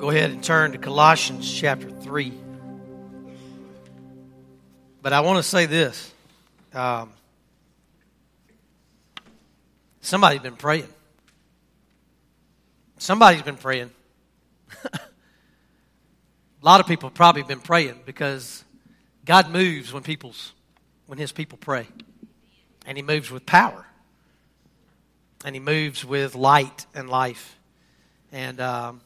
Go ahead and turn to Colossians chapter 3. But I want to say this. Um, somebody's been praying. Somebody's been praying. A lot of people have probably been praying because God moves when people's when his people pray. And he moves with power. And he moves with light and life. And um,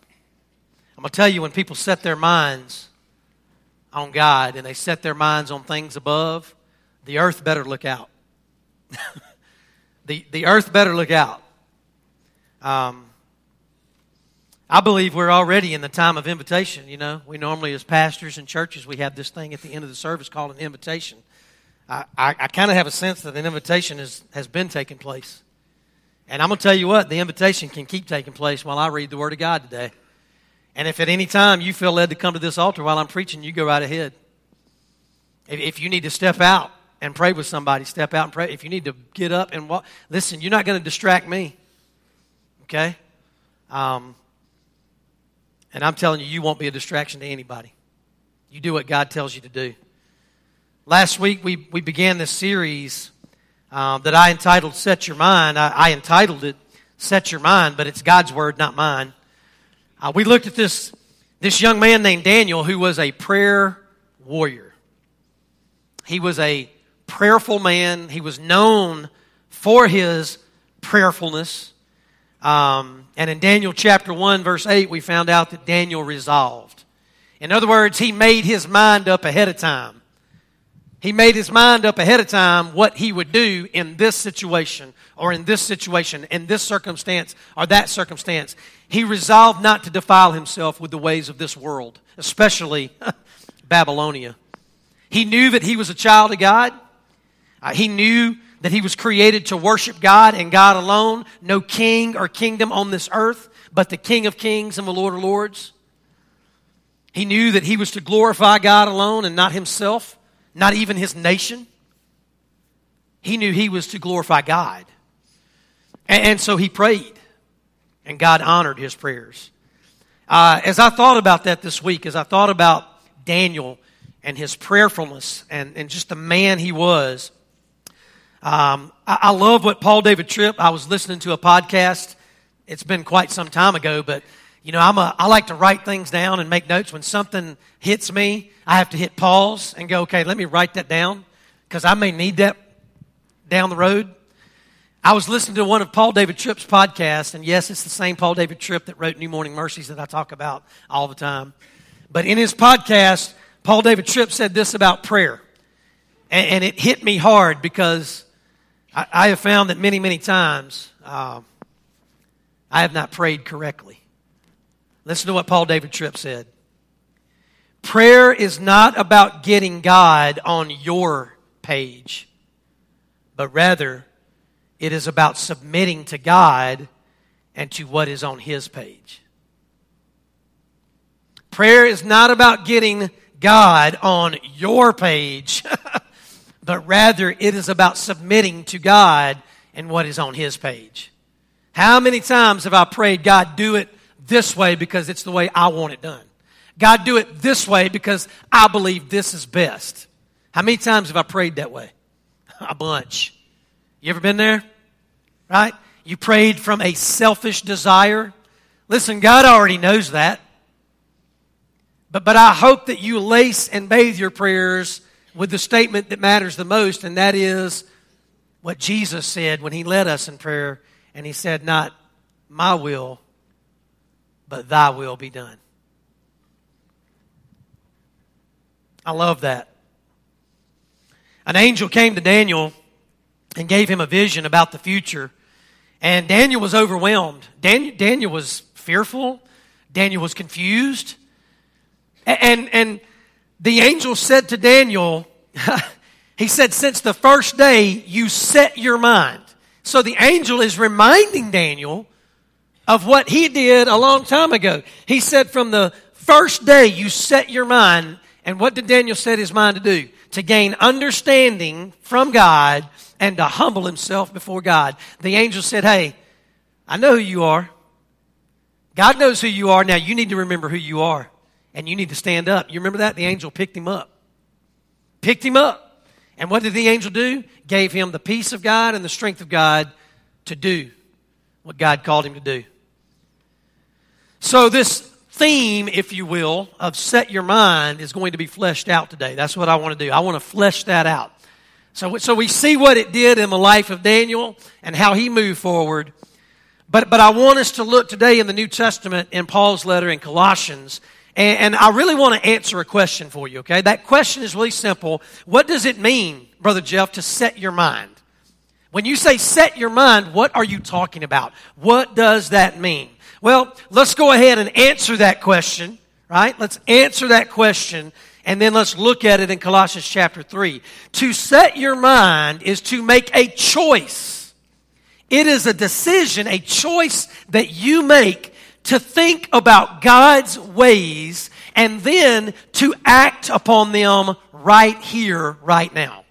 I'm going to tell you when people set their minds on God and they set their minds on things above, the earth better look out. the, the earth better look out. Um, I believe we're already in the time of invitation. You know, we normally, as pastors and churches, we have this thing at the end of the service called an invitation. I, I, I kind of have a sense that an invitation is, has been taking place. And I'm going to tell you what, the invitation can keep taking place while I read the Word of God today. And if at any time you feel led to come to this altar while I'm preaching, you go right ahead. If, if you need to step out and pray with somebody, step out and pray. If you need to get up and walk, listen, you're not going to distract me. Okay? Um, and I'm telling you, you won't be a distraction to anybody. You do what God tells you to do. Last week, we, we began this series um, that I entitled Set Your Mind. I, I entitled it Set Your Mind, but it's God's Word, not mine. Uh, we looked at this, this young man named Daniel who was a prayer warrior. He was a prayerful man. He was known for his prayerfulness. Um, and in Daniel chapter 1, verse 8, we found out that Daniel resolved. In other words, he made his mind up ahead of time. He made his mind up ahead of time what he would do in this situation or in this situation, in this circumstance or that circumstance. He resolved not to defile himself with the ways of this world, especially Babylonia. He knew that he was a child of God. Uh, he knew that he was created to worship God and God alone, no king or kingdom on this earth, but the King of kings and the Lord of lords. He knew that he was to glorify God alone and not himself, not even his nation. He knew he was to glorify God. And, and so he prayed, and God honored his prayers. Uh, as I thought about that this week, as I thought about Daniel and his prayerfulness and, and just the man he was, um, I, I love what Paul David Tripp, I was listening to a podcast. It's been quite some time ago, but you know, I'm a, I like to write things down and make notes. When something hits me, I have to hit pause and go, okay, let me write that down because I may need that down the road. I was listening to one of Paul David Tripp's podcasts, and yes, it's the same Paul David Tripp that wrote New Morning Mercies that I talk about all the time. But in his podcast, Paul David Tripp said this about prayer. And, and it hit me hard because I, have found that many, many times uh, I have not prayed correctly. Listen to what Paul David Tripp said. Prayer is not about getting God on your page, but rather it is about submitting to God and to what is on His page. Prayer is not about getting God on your page, but rather it is about submitting to God and what is on His page. How many times have I prayed, God, do it this way because it's the way I want it done? God, do it this way because I believe this is best. How many times have I prayed that way? A bunch. You ever been there? Right? You prayed from a selfish desire. Listen, God already knows that. But, but I hope that you lace and bathe your prayers with the statement that matters the most, and that is what Jesus said when he led us in prayer. And he said, Not my will, but thy will be done. I love that. An angel came to Daniel and gave him a vision about the future. And Daniel was overwhelmed. Daniel, Daniel was fearful. Daniel was confused. And, and the angel said to Daniel, he said, since the first day you set your mind. So the angel is reminding Daniel of what he did a long time ago. He said, from the first day you set your mind, and what did Daniel set his mind to do? To gain understanding from God and to humble himself before God. The angel said, Hey, I know who you are. God knows who you are. Now you need to remember who you are. And you need to stand up. You remember that? The angel picked him up. Picked him up. And what did the angel do? Gave him the peace of God and the strength of God to do what God called him to do. So, this theme, if you will, of set your mind is going to be fleshed out today. That's what I want to do. I want to flesh that out. So, so we see what it did in the life of Daniel and how he moved forward. But, but I want us to look today in the New Testament in Paul's letter in Colossians. And, and I really want to answer a question for you, okay? That question is really simple. What does it mean, Brother Jeff, to set your mind? When you say set your mind, what are you talking about? What does that mean? Well, let's go ahead and answer that question, right? Let's answer that question and then let's look at it in Colossians chapter 3. To set your mind is to make a choice. It is a decision, a choice that you make to think about God's ways and then to act upon them right here, right now.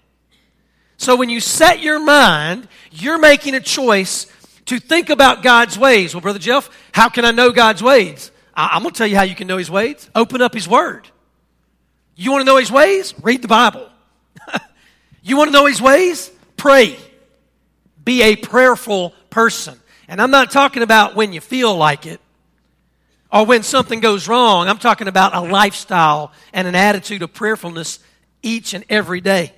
So when you set your mind, you're making a choice to think about God's ways. Well, Brother Jeff, how can I know God's ways? I- am going to tell you how you can know His ways. Open up His Word. You want to know His ways? Read the Bible. you want to know His ways? Pray. Be a prayerful person. And I'm not talking about when you feel like it or when something goes wrong. I'm talking about a lifestyle and an attitude of prayerfulness each and every day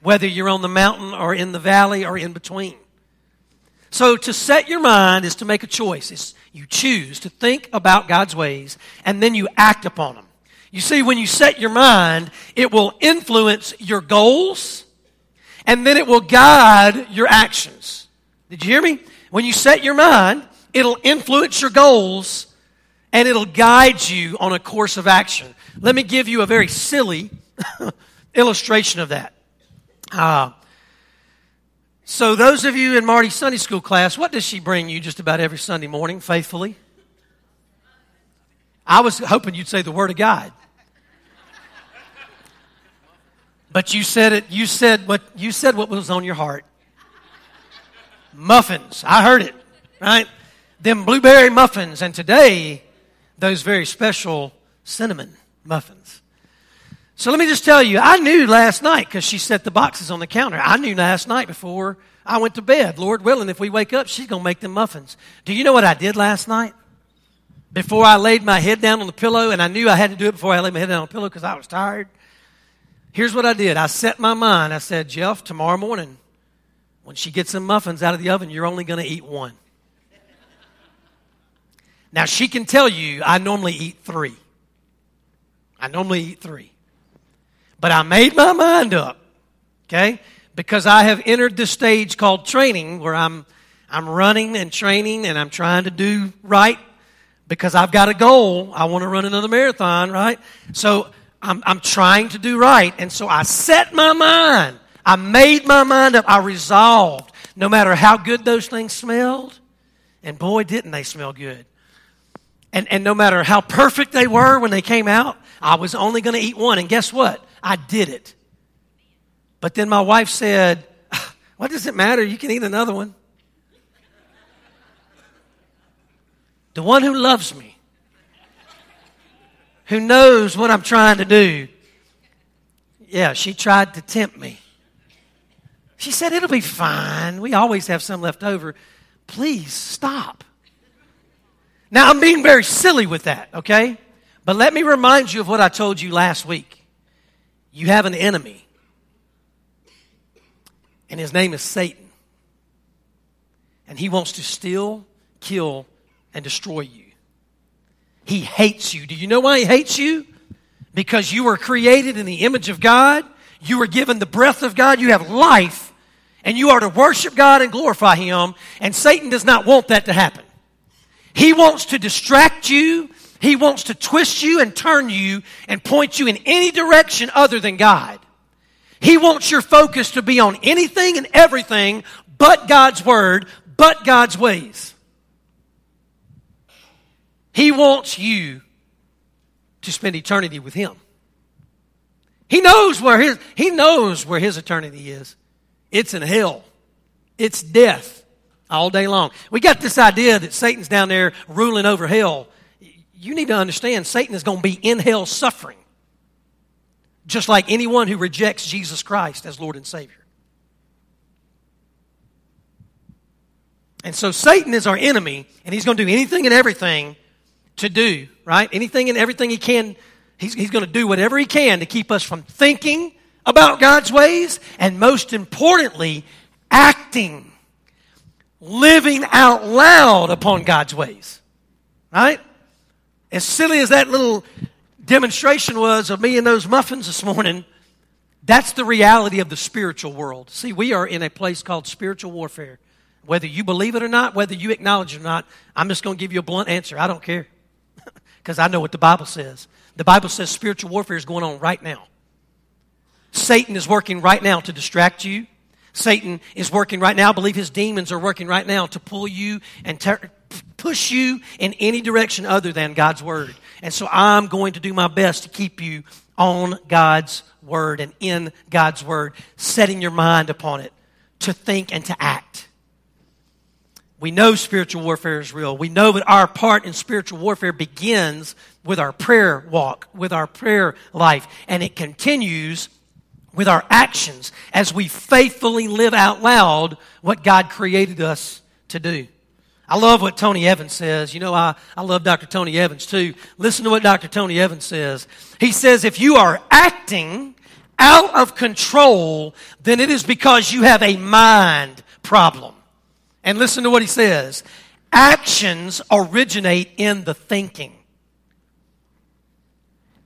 whether you're on the mountain or in the valley or in between. So to set your mind is to make a choice. It's, you choose to think about God's ways and then you act upon them. You see, when you set your mind, it will influence your goals and then it will guide your actions. Did you hear me? When you set your mind, it'll influence your goals and it'll guide you on a course of action. Let me give you a very silly illustration of that. Uh, so, those of you in Marty's Sunday school class, what does she bring you just about every Sunday morning faithfully? I was hoping you'd say the Word of God. But you said it, you said what you said what was on your heart. Muffins. I heard it, right? Them blueberry muffins, and today, those very special cinnamon muffins. So let me just tell you, I knew last night because she set the boxes on the counter. I knew last night before I went to bed, Lord willing, if we wake up, she's going to make them muffins. Do you know what I did last night? Before I laid my head down on the pillow, and I knew I had to do it before I laid my head down on the pillow because I was tired. Here's what I did I set my mind. I said, Jeff, tomorrow morning, when she gets some muffins out of the oven, you're only going to eat one. Now, she can tell you I normally eat three. I normally eat three. But I made my mind up, okay? Because I have entered this stage called training where I'm, I'm running and training and I'm trying to do right because I've got a goal. I want to run another marathon, right? So I'm, I'm trying to do right. And so I set my mind. I made my mind up. I resolved no matter how good those things smelled. And boy, didn't they smell good. And, and no matter how perfect they were when they came out, I was only going to eat one. And guess what? I did it. But then my wife said, ah, What does it matter? You can eat another one. The one who loves me, who knows what I'm trying to do, yeah, she tried to tempt me. She said, It'll be fine. We always have some left over. Please stop. Now, I'm being very silly with that, okay? But let me remind you of what I told you last week. You have an enemy, and his name is Satan. And he wants to steal, kill, and destroy you. He hates you. Do you know why he hates you? Because you were created in the image of God, you were given the breath of God, you have life, and you are to worship God and glorify Him, and Satan does not want that to happen. He wants to distract you he wants to twist you and turn you and point you in any direction other than God. He wants your focus to be on anything and everything but God's Word, but God's ways. He wants you to spend eternity with Him. He knows where his, he knows where his eternity is. It's in hell. It's death. all day long. We got this idea that Satan's down there ruling over hell. You need to understand Satan is going to be in hell suffering, just like anyone who rejects Jesus Christ as Lord and Savior. And so Satan is our enemy, and he's going to do anything and everything to do, right? Anything and everything he can, he's, he's going to do whatever he can to keep us from thinking about God's ways, and most importantly, acting living out loud upon God's ways. Right? As silly as that little demonstration was of me and those muffins this morning, that's the reality of the spiritual world. See, we are in a place called spiritual warfare. Whether you believe it or not, whether you acknowledge it or not, I'm just going to give you a blunt answer. I don't care. Because I know what the Bible says. The Bible says spiritual warfare is going on right now. Satan is working right now to distract you, Satan is working right now. I believe his demons are working right now to pull you and ter- push you in any direction other than God's word. And so I'm going to do my best to keep you on God's word and in God's word, setting your mind upon it to think and to act. We know spiritual warfare is real. We know that our part in spiritual warfare begins with our prayer walk, with our prayer life, and it continues with our actions as we faithfully live out loud what God created us to do. I love what Tony Evans says. You know, I, I love Dr. Tony Evans too. Listen to what Dr. Tony Evans says. He says, if you are acting out of control, then it is because you have a mind problem. And listen to what he says. Actions originate in the thinking.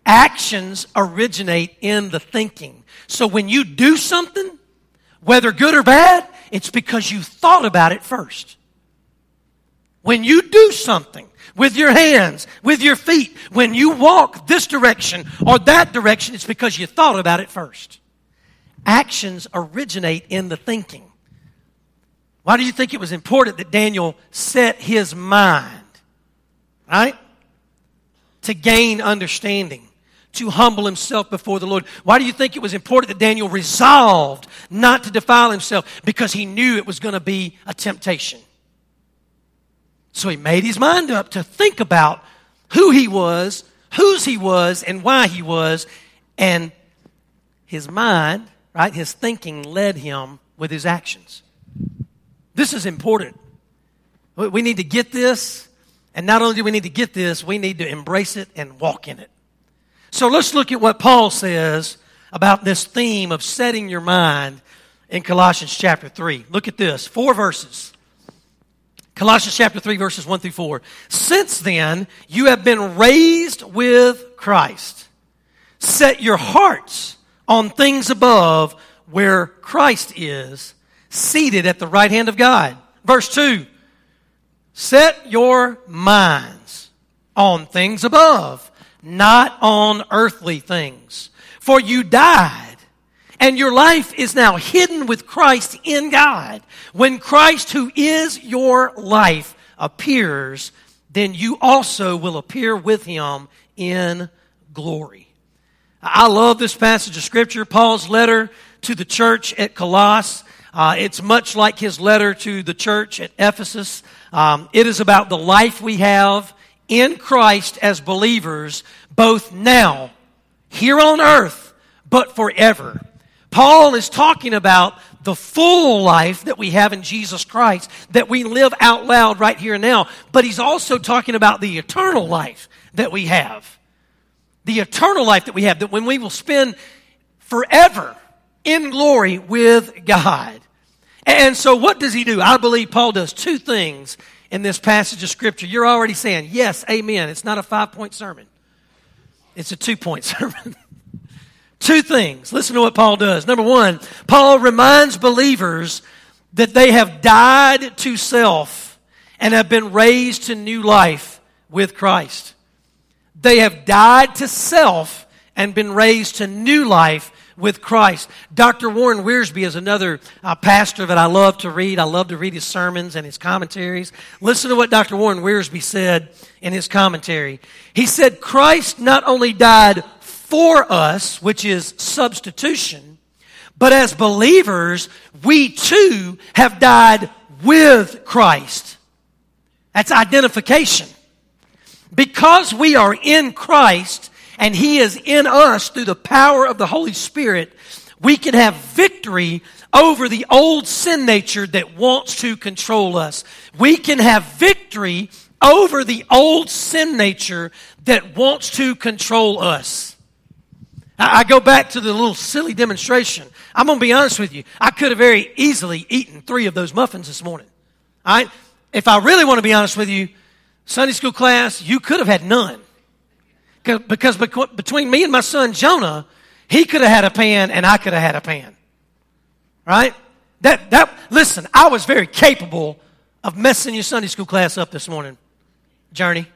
Actions originate in the thinking. So when you do something, whether good or bad, it's because you thought about it first. When you do something with your hands, with your feet, when you walk this direction or that direction, it's because you thought about it first. Actions originate in the thinking. Why do you think it was important that Daniel set his mind, right? To gain understanding to humble himself before the Lord. Why do you think it was important that Daniel resolved not to defile himself? Because he knew it was going to be a temptation. So he made his mind up to think about who he was, whose he was, and why he was. And his mind, right, his thinking led him with his actions. This is important. We need to get this. And not only do we need to get this, we need to embrace it and walk in it. So let's look at what Paul says about this theme of setting your mind in Colossians chapter 3. Look at this four verses. Colossians chapter 3, verses 1 through 4. Since then, you have been raised with Christ. Set your hearts on things above where Christ is, seated at the right hand of God. Verse 2. Set your minds on things above not on earthly things. For you died, and your life is now hidden with Christ in God. When Christ, who is your life, appears, then you also will appear with him in glory. I love this passage of Scripture, Paul's letter to the church at Colossus. Uh, it's much like his letter to the church at Ephesus. Um, it is about the life we have in Christ as believers, both now, here on earth, but forever. Paul is talking about the full life that we have in Jesus Christ, that we live out loud right here and now, but he's also talking about the eternal life that we have. The eternal life that we have, that when we will spend forever in glory with God. And so, what does he do? I believe Paul does two things in this passage of Scripture, you're already saying, Yes, amen. It's not a five point sermon, it's a two point sermon. Two things. Listen to what Paul does. Number one, Paul reminds believers that they have died to self and have been raised to new life with Christ. They have died to self and been raised to new life with Christ. Dr. Warren Wiersbe is another uh, pastor that I love to read. I love to read his sermons and his commentaries. Listen to what Dr. Warren Wiersbe said in his commentary. He said, Christ not only died for us, which is substitution, but as believers, we too have died with Christ. That's identification. Because we are in Christ and He is in us through the power of the Holy Spirit, we can have victory over the old sin nature that wants to control us. We can have victory over the old sin nature that wants to control us. I go back to the little silly demonstration. I'm going to be honest with you. I could have very easily eaten three of those muffins this morning. All right? If I really want to be honest with you, Sunday school class, you could have had none. Because between me and my son Jonah, he could have had a pan and I could have had a pan. Right? That, that, listen, I was very capable of messing your Sunday school class up this morning, Journey.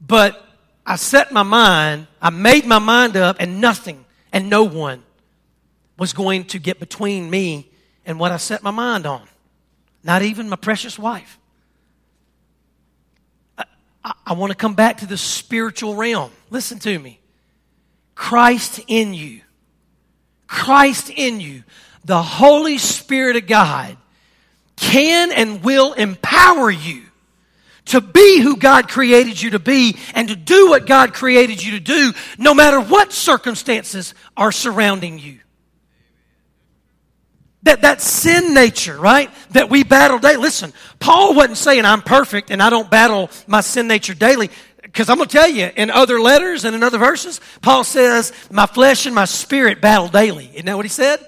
But I set my mind, I made my mind up, and nothing and no one was going to get between me and what I set my mind on. Not even my precious wife. I, I, I want to come back to the spiritual realm. Listen to me. Christ in you. Christ in you. The Holy Spirit of God can and will empower you to be who God created you to be and to do what God created you to do, no matter what circumstances are surrounding you. That, that sin nature, right? That we battle daily. Listen, Paul wasn't saying I'm perfect and I don't battle my sin nature daily. Because I'm going to tell you, in other letters and in other verses, Paul says, My flesh and my spirit battle daily. Isn't that what he said?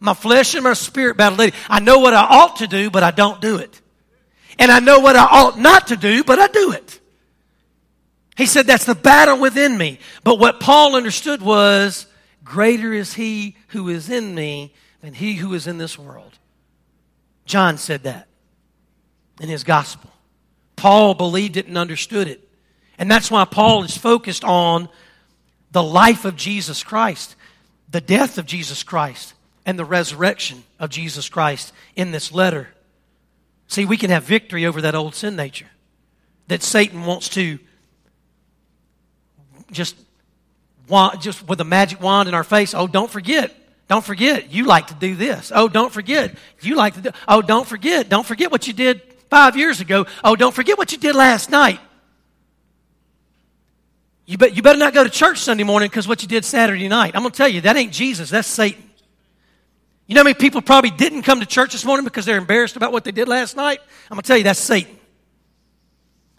My flesh and my spirit battle daily. I know what I ought to do, but I don't do it. And I know what I ought not to do, but I do it. He said that's the battle within me. But what Paul understood was, Greater is he who is in me than he who is in this world. John said that in his gospel. Paul believed it and understood it. And that's why Paul is focused on the life of Jesus Christ, the death of Jesus Christ, and the resurrection of Jesus Christ in this letter. See, we can have victory over that old sin nature that Satan wants to just just with a magic wand in our face. Oh, don't forget. Don't forget. You like to do this. Oh, don't forget. You like to do. Oh, don't forget. Don't forget what you did five years ago. Oh, don't forget what you did last night. You, bet, you better not go to church Sunday morning because what you did Saturday night. I'm going to tell you, that ain't Jesus, that's Satan. You know how many people probably didn't come to church this morning because they're embarrassed about what they did last night? I'm going to tell you, that's Satan.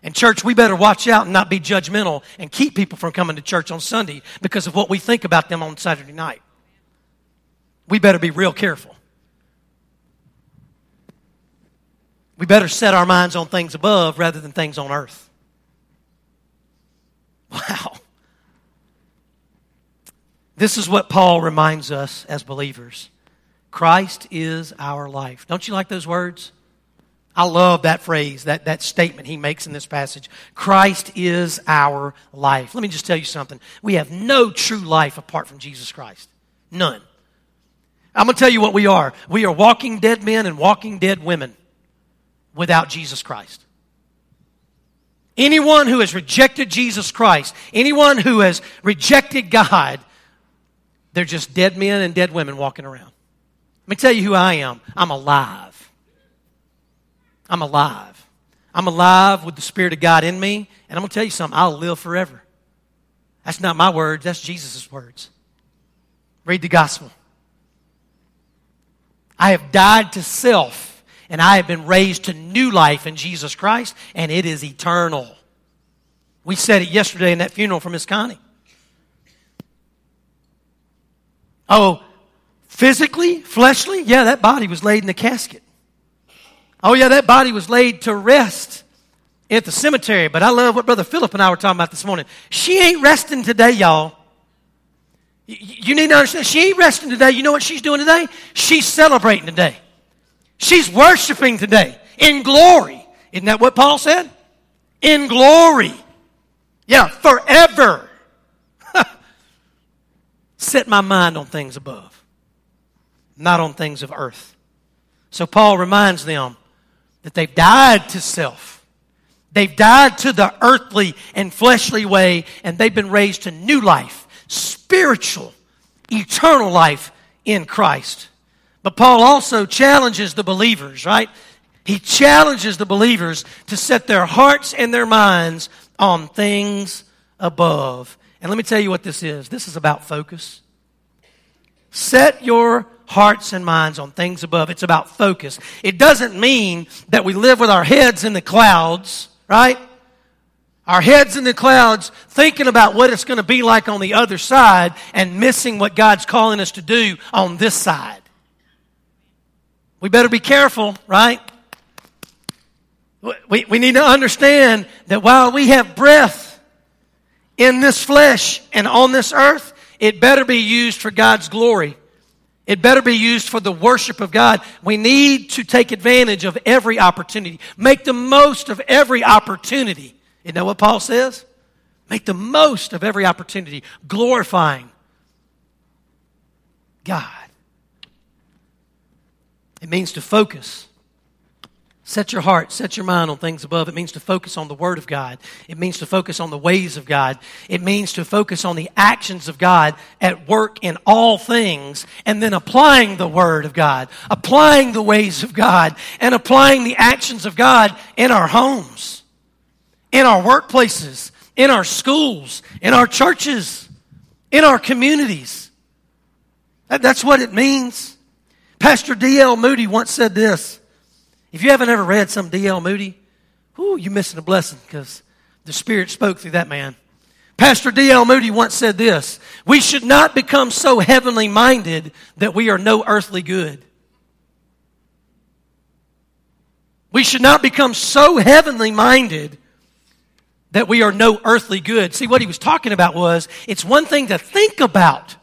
And, church, we better watch out and not be judgmental and keep people from coming to church on Sunday because of what we think about them on Saturday night. We better be real careful. We better set our minds on things above rather than things on earth. Wow. This is what Paul reminds us as believers Christ is our life. Don't you like those words? I love that phrase, that, that statement he makes in this passage. Christ is our life. Let me just tell you something. We have no true life apart from Jesus Christ. None. I'm going to tell you what we are. We are walking dead men and walking dead women without Jesus Christ. Anyone who has rejected Jesus Christ, anyone who has rejected God, they're just dead men and dead women walking around. Let me tell you who I am. I'm alive. I'm alive. I'm alive with the Spirit of God in me, and I'm going to tell you something. I'll live forever. That's not my words, that's Jesus' words. Read the gospel. I have died to self and I have been raised to new life in Jesus Christ, and it is eternal. We said it yesterday in that funeral for Miss Connie. Oh, physically, fleshly, yeah, that body was laid in the casket. Oh, yeah, that body was laid to rest at the cemetery. But I love what Brother Philip and I were talking about this morning. She ain't resting today, y'all. You need to understand, she ain't resting today. You know what she's doing today? She's celebrating today. She's worshiping today in glory. Isn't that what Paul said? In glory. Yeah, forever. Set my mind on things above, not on things of earth. So Paul reminds them that they've died to self. They've died to the earthly and fleshly way, and they've been raised to new life, spiritual, eternal life in Christ. But Paul also challenges the believers, right? He challenges the believers to set their hearts and their minds on things above. And let me tell you what this is this is about focus. Set your hearts and minds on things above. It's about focus. It doesn't mean that we live with our heads in the clouds, right? Our heads in the clouds, thinking about what it's going to be like on the other side and missing what God's calling us to do on this side. We better be careful, right? We, we need to understand that while we have breath in this flesh and on this earth, it better be used for God's glory. It better be used for the worship of God. We need to take advantage of every opportunity. Make the most of every opportunity. You know what Paul says? Make the most of every opportunity, glorifying God. It means to focus. Set your heart, set your mind on things above. It means to focus on the Word of God. It means to focus on the ways of God. It means to focus on the actions of God at work in all things and then applying the Word of God, applying the ways of God, and applying the actions of God in our homes, in our workplaces, in our schools, in our churches, in our communities. That's what it means. Pastor D.L. Moody once said this. If you haven't ever read some D.L. Moody, whoo, you're missing a blessing because the Spirit spoke through that man. Pastor D.L. Moody once said this We should not become so heavenly minded that we are no earthly good. We should not become so heavenly minded that we are no earthly good. See, what he was talking about was it's one thing to think about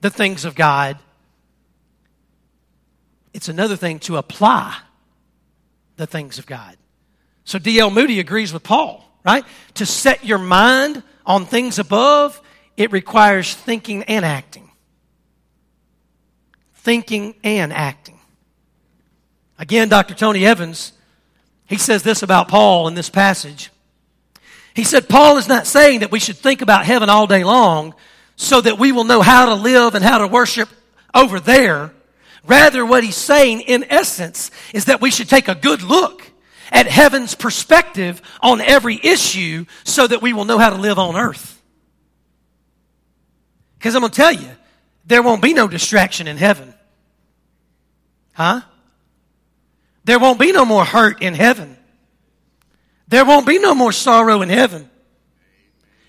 the things of God, it's another thing to apply the things of God. So D.L. Moody agrees with Paul, right? To set your mind on things above, it requires thinking and acting. Thinking and acting. Again, Dr. Tony Evans, he says this about Paul in this passage. He said, Paul is not saying that we should think about heaven all day long so that we will know how to live and how to worship over there. Rather, what he's saying in essence is that we should take a good look at heaven's perspective on every issue so that we will know how to live on earth. Because I'm going to tell you, there won't be no distraction in heaven. Huh? There won't be no more hurt in heaven. There won't be no more sorrow in heaven.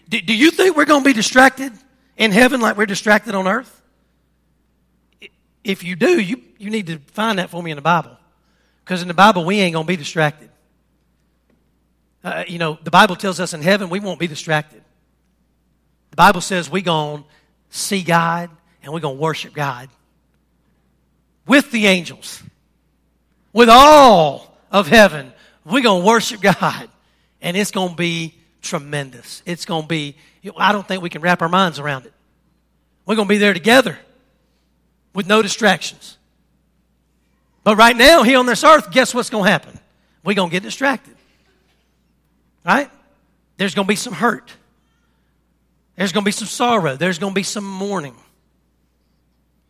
Do, do you think we're going to be distracted in heaven like we're distracted on earth? If you do, you, you need to find that for me in the Bible. Because in the Bible, we ain't going to be distracted. Uh, you know, the Bible tells us in heaven we won't be distracted. The Bible says we're going to see God and we're going to worship God with the angels, with all of heaven. We're going to worship God and it's going to be tremendous. It's going to be, I don't think we can wrap our minds around it. We're going to be there together with no distractions. But right now, here on this earth, guess what's going to happen? We're going to get distracted. Right? There's going to be some hurt. There's going to be some sorrow. There's going to be some mourning.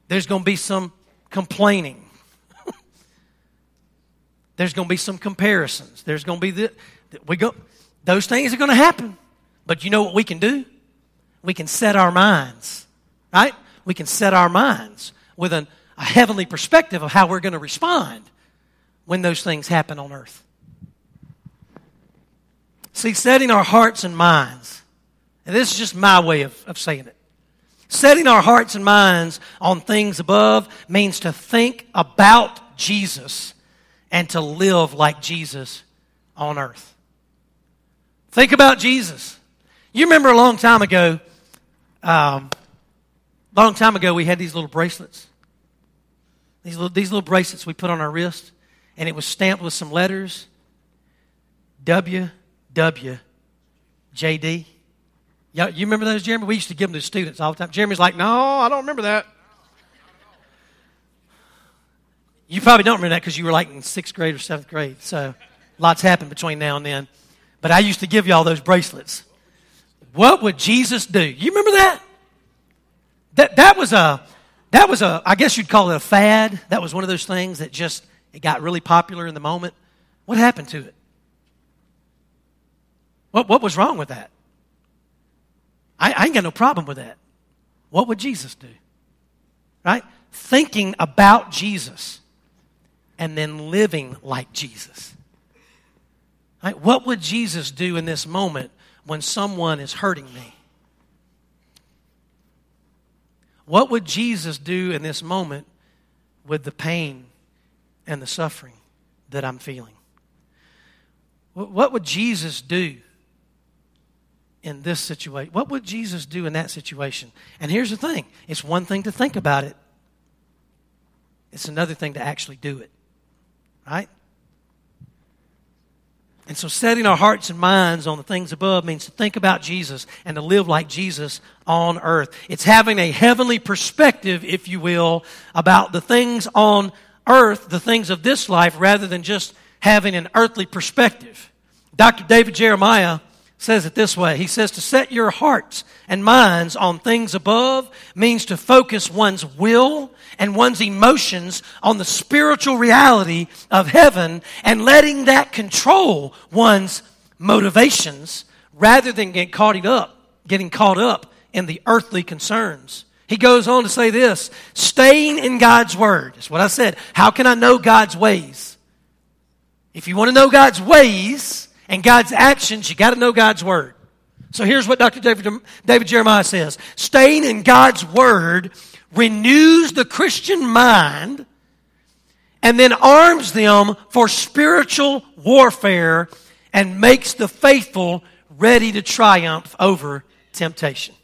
There's going to be some complaining. There's going to be some comparisons. There's going to be the, we go those things are going to happen. But you know what we can do? We can set our minds. Right? We can set our minds with an, a heavenly perspective of how we're going to respond when those things happen on earth. See, setting our hearts and minds, and this is just my way of, of saying it. Setting our hearts and minds on things above means to think about Jesus and to live like Jesus on earth. Think about Jesus. You remember a long time ago, um, long time ago, we had these little bracelets. These little, these little bracelets we put on our wrist, and it was stamped with some letters W, W, JD. You, you remember those, Jeremy? We used to give them to students all the time. Jeremy's like, no, I don't remember that. You probably don't remember that because you were like in sixth grade or seventh grade. So lots happened between now and then. But I used to give you all those bracelets. What would Jesus do? You remember that? That, that was a That was a, I guess you'd call it a fad. That was one of those things that just, it got really popular in the moment. What happened to it? What, what was wrong with that? I, I ain't got no problem with that. What would Jesus do? Right? Thinking about Jesus and then living like Jesus. Right? What would Jesus do in this moment when someone is hurting me? What would Jesus do in this moment with the pain and the suffering that I'm feeling? What would Jesus do in this situation? What would Jesus do in that situation? And here's the thing it's one thing to think about it, it's another thing to actually do it. Right? And so, setting our hearts and minds on the things above means to think about Jesus and to live like Jesus on earth. It's having a heavenly perspective, if you will, about the things on earth, the things of this life, rather than just having an earthly perspective. Dr. David Jeremiah says it this way He says, To set your hearts and minds on things above means to focus one's will and one's emotions on the spiritual reality of heaven and letting that control one's motivations rather than get caught up, getting caught up in the earthly concerns. He goes on to say this staying in God's Word. is what I said. How can I know God's ways? If you want to know God's ways, and God's actions, you got to know God's Word. So here's what Dr. David, David Jeremiah says Staying in God's Word renews the Christian mind and then arms them for spiritual warfare and makes the faithful ready to triumph over temptation.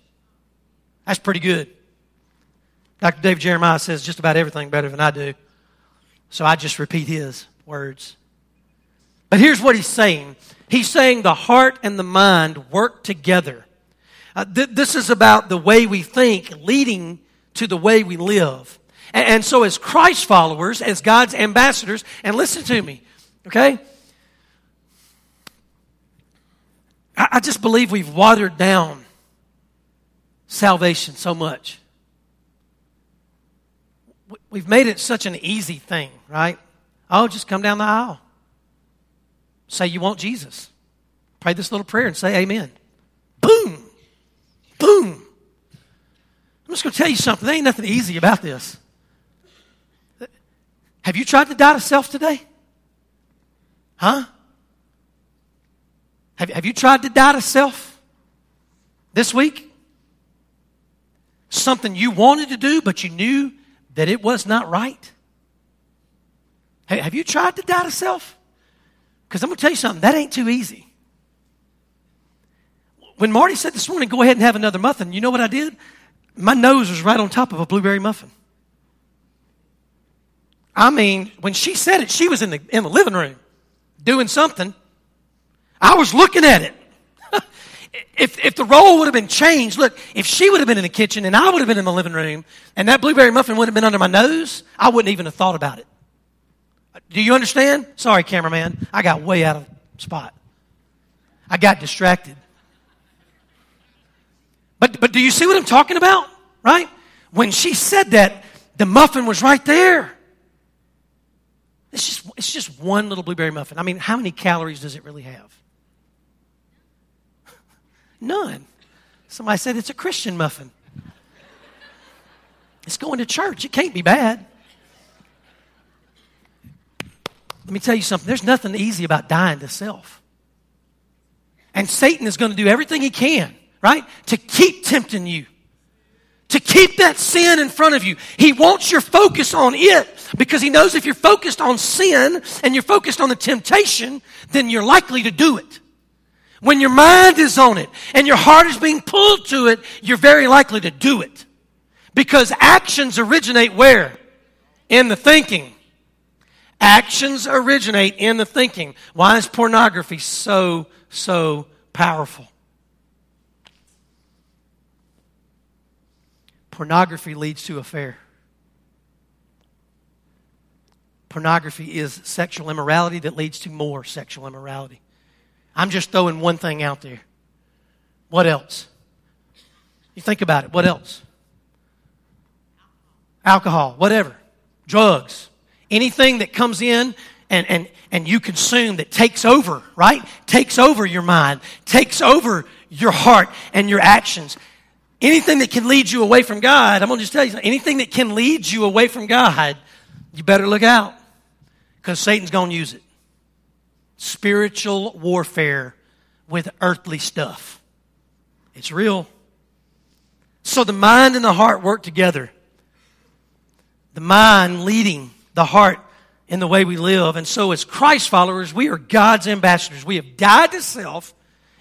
That's pretty good. Dr. David Jeremiah says just about everything better than I do. So I just repeat his words. But here's what he's saying He's saying the heart and the mind work together. Uh, th- this is about the way we think leading to the way we live. And, and so, as Christ followers, as God's ambassadors, and listen to me, okay? I, I just believe we've watered down salvation so much. We've made it such an easy thing, right? Oh, just come down the aisle. Say you want Jesus. Pray this little prayer and say amen. Boom. Boom. I'm just going to tell you something. There ain't nothing easy about this. Have you tried to die to self today? Huh? Have, have you tried to die to self this week? Something you wanted to do, but you knew that it was not right? Hey, Have you tried to die to self? Because I'm going to tell you something, that ain't too easy. When Marty said this morning, go ahead and have another muffin, you know what I did? My nose was right on top of a blueberry muffin. I mean, when she said it, she was in the, in the living room doing something. I was looking at it. if, if the role would have been changed, look, if she would have been in the kitchen and I would have been in the living room and that blueberry muffin would have been under my nose, I wouldn't even have thought about it. Do you understand? Sorry, cameraman. I got way out of spot. I got distracted. But, but do you see what I'm talking about? Right? When she said that, the muffin was right there. It's just, it's just one little blueberry muffin. I mean, how many calories does it really have? None. Somebody said it's a Christian muffin. It's going to church. It can't be bad. Let me tell you something. There's nothing easy about dying to self. And Satan is going to do everything he can, right, to keep tempting you. To keep that sin in front of you. He wants your focus on it because he knows if you're focused on sin and you're focused on the temptation, then you're likely to do it. When your mind is on it and your heart is being pulled to it, you're very likely to do it. Because actions originate where? In the thinking. Actions originate in the thinking. Why is pornography so, so powerful? Pornography leads to affair. Pornography is sexual immorality that leads to more sexual immorality. I'm just throwing one thing out there. What else? You think about it. What else? alcohol, whatever, drugs, anything that comes in and, and, and you consume that takes over, right? Takes over your mind, takes over your heart and your actions. Anything that can lead you away from God, I'm going to just tell you. Anything that can lead you away from God, you better look out because Satan's going to use it. Spiritual warfare with earthly stuff. It's real. So the mind and the heart work together. The mind leading the heart in the way we live. And so, as Christ followers, we are God's ambassadors. We have died to self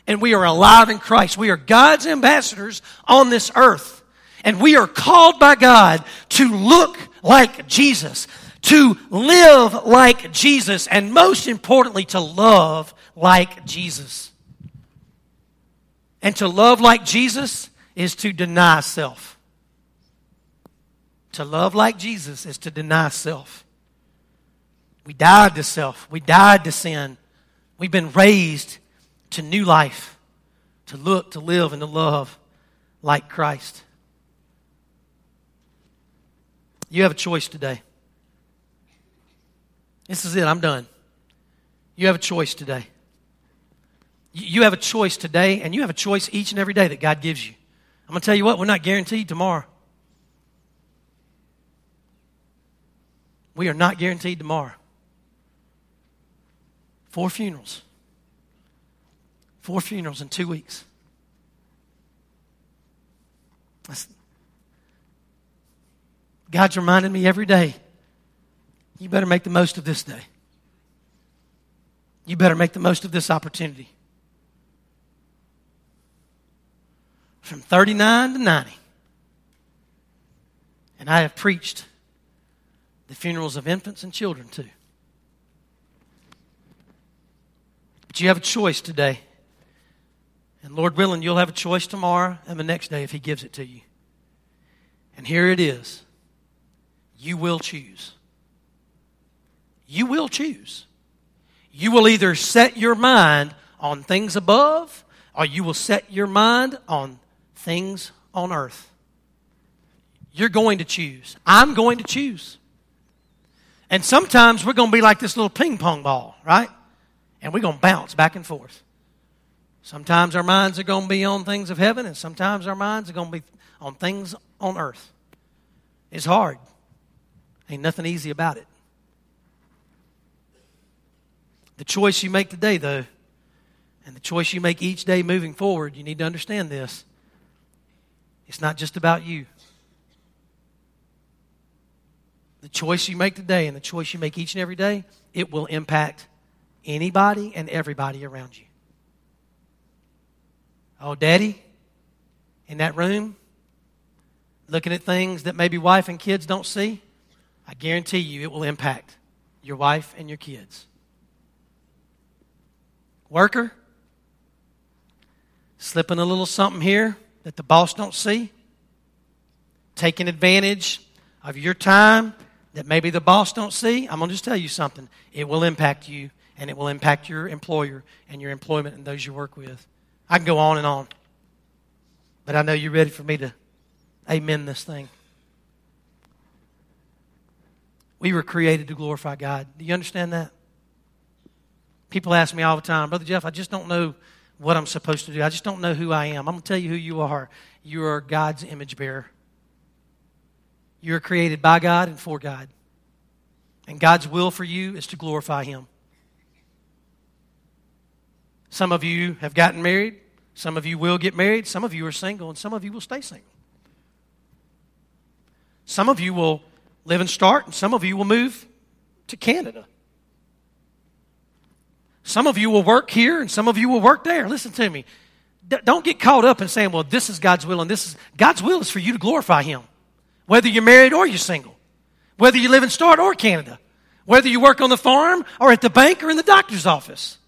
and we are alive in Christ. We are God's ambassadors on this earth. And we are called by God to look like Jesus, to live like Jesus, and most importantly, to love like Jesus. And to love like Jesus is to deny self. To love like Jesus is to deny self. We died to self. We died to sin. We've been raised to new life, to look, to live, and to love like Christ. You have a choice today. This is it. I'm done. You have a choice today. You have a choice today, and you have a choice each and every day that God gives you. I'm going to tell you what, we're not guaranteed tomorrow. We are not guaranteed tomorrow. Four funerals. Four funerals in two weeks. That's, God's reminding me every day you better make the most of this day. You better make the most of this opportunity. From 39 to 90. And I have preached the funerals of infants and children too. But you have a choice today. And Lord willing, you'll have a choice tomorrow and the next day if He gives it to you. And here it is. You will choose. You will choose. You will either set your mind on things above or you will set your mind on things on earth. You're going to choose. I'm going to choose. And sometimes we're going to be like this little ping pong ball, right? And we're going to bounce back and forth. Sometimes our minds are going to be on things of heaven, and sometimes our minds are going to be on things on earth. It's hard. Ain't nothing easy about it. The choice you make today, though, and the choice you make each day moving forward, you need to understand this. It's not just about you. The choice you make today and the choice you make each and every day, it will impact anybody and everybody around you. Oh, daddy, in that room, looking at things that maybe wife and kids don't see, I guarantee you it will impact your wife and your kids. Worker, slipping a little something here that the boss don't see, taking advantage of your time that maybe the boss don't see, I'm going to just tell you something. It will impact you and it will impact your employer and your employment and those you work with. I can go on and on. But I know you're ready for me to amen this thing. We were created to glorify God. Do you understand that? People ask me all the time, Brother Jeff, I just don't know what I'm supposed to do. I just don't know who I am. I'm going to tell you who you are. You are God's image bearer. You are created by God and for God. And God's will for you is to glorify Him. Some of you have gotten married. Some of you will get married. Some of you are single, and some of you will stay single. Some of you will live and start, and some of you will move to Canada. Some of you will work here, and some of you will work there. Listen to me. D- don't get caught up in saying, well, this is God's will, and this is God's will is for you to glorify Him. Whether you're married or you're single. Whether you live in Start or Canada. Whether you work on the farm or at the bank or in the doctor's office.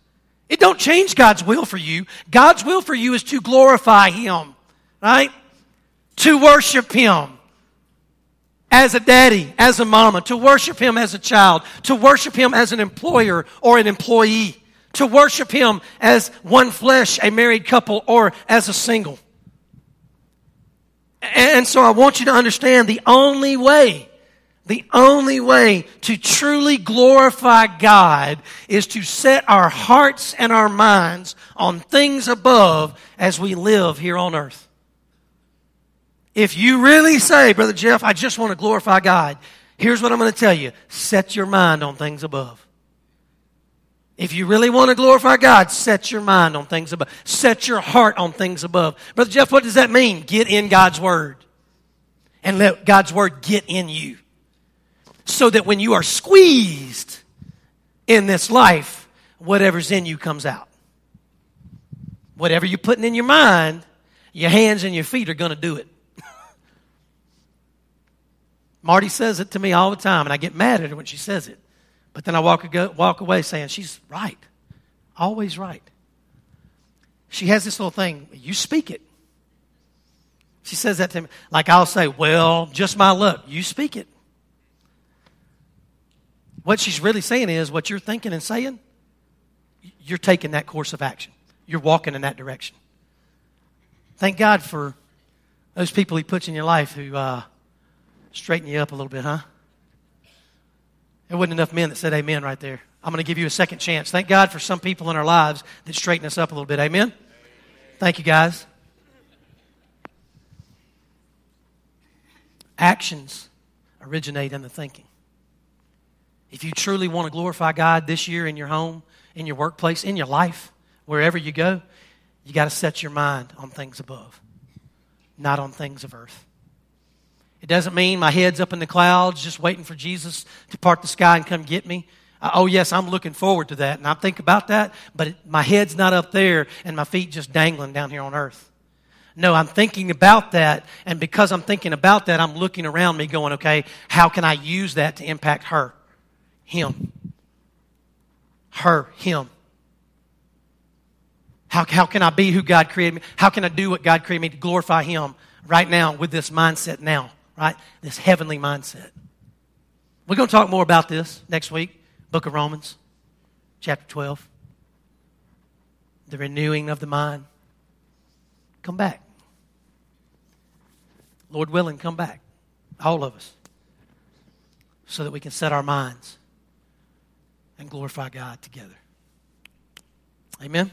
It don't change God's will for you. God's will for you is to glorify Him, right? To worship Him as a daddy, as a mama, to worship Him as a child, to worship Him as an employer or an employee, to worship Him as one flesh, a married couple, or as a single. And so I want you to understand the only way The only way to truly glorify God is to set our hearts and our minds on things above as we live here on earth. If you really say, Brother Jeff, I just want to glorify God, here's what I'm going to tell you set your mind on things above. If you really want to glorify God, set your mind on things above. Set your heart on things above. Brother Jeff, what does that mean? Get in God's Word. And let God's Word get in you so that when you are squeezed in this life, whatever's in you comes out. Whatever you're putting in your mind, your hands and your feet are going to do it. Marty says it to me all the time, and I get mad at her when she says it. But then I walk, walk away saying, She's right. Always right. She has this little thing, you speak it. She says that to me. Like I'll say, Well, just my luck. You speak it. What she's really saying is what you're thinking and saying, you're taking that course of action. You're walking in that direction. Thank God for those people He puts in your life who uh, straighten you up a little bit, huh? There wasn't enough men that said amen right there. I'm going to give you a second chance. Thank God for some people in our lives that straighten us up a little bit. Amen? Thank you, guys. Actions originate in the thinking. If you truly want to glorify God this year in your home, in your workplace, in your life, wherever you go, you got to set your mind on things above, not on things of earth. It doesn't mean my head's up in the clouds just waiting for Jesus to part the sky and come get me. Uh, oh, yes, I'm looking forward to that, and I think about that, but it, my head's not up there and my feet just dangling down here on earth. No, I'm thinking about that, and because I'm thinking about that, I'm looking around me going, okay, how can I use that to impact her? Him. Her, Him. How, how can I be who God created me? How can I do what God created me to glorify Him right now with this mindset now, right? This heavenly mindset. We're going to talk more about this next week. Book of Romans, chapter 12. The renewing of the mind. Come back. Lord willing, come back. All of us. So that we can set our minds and glorify God together. Amen.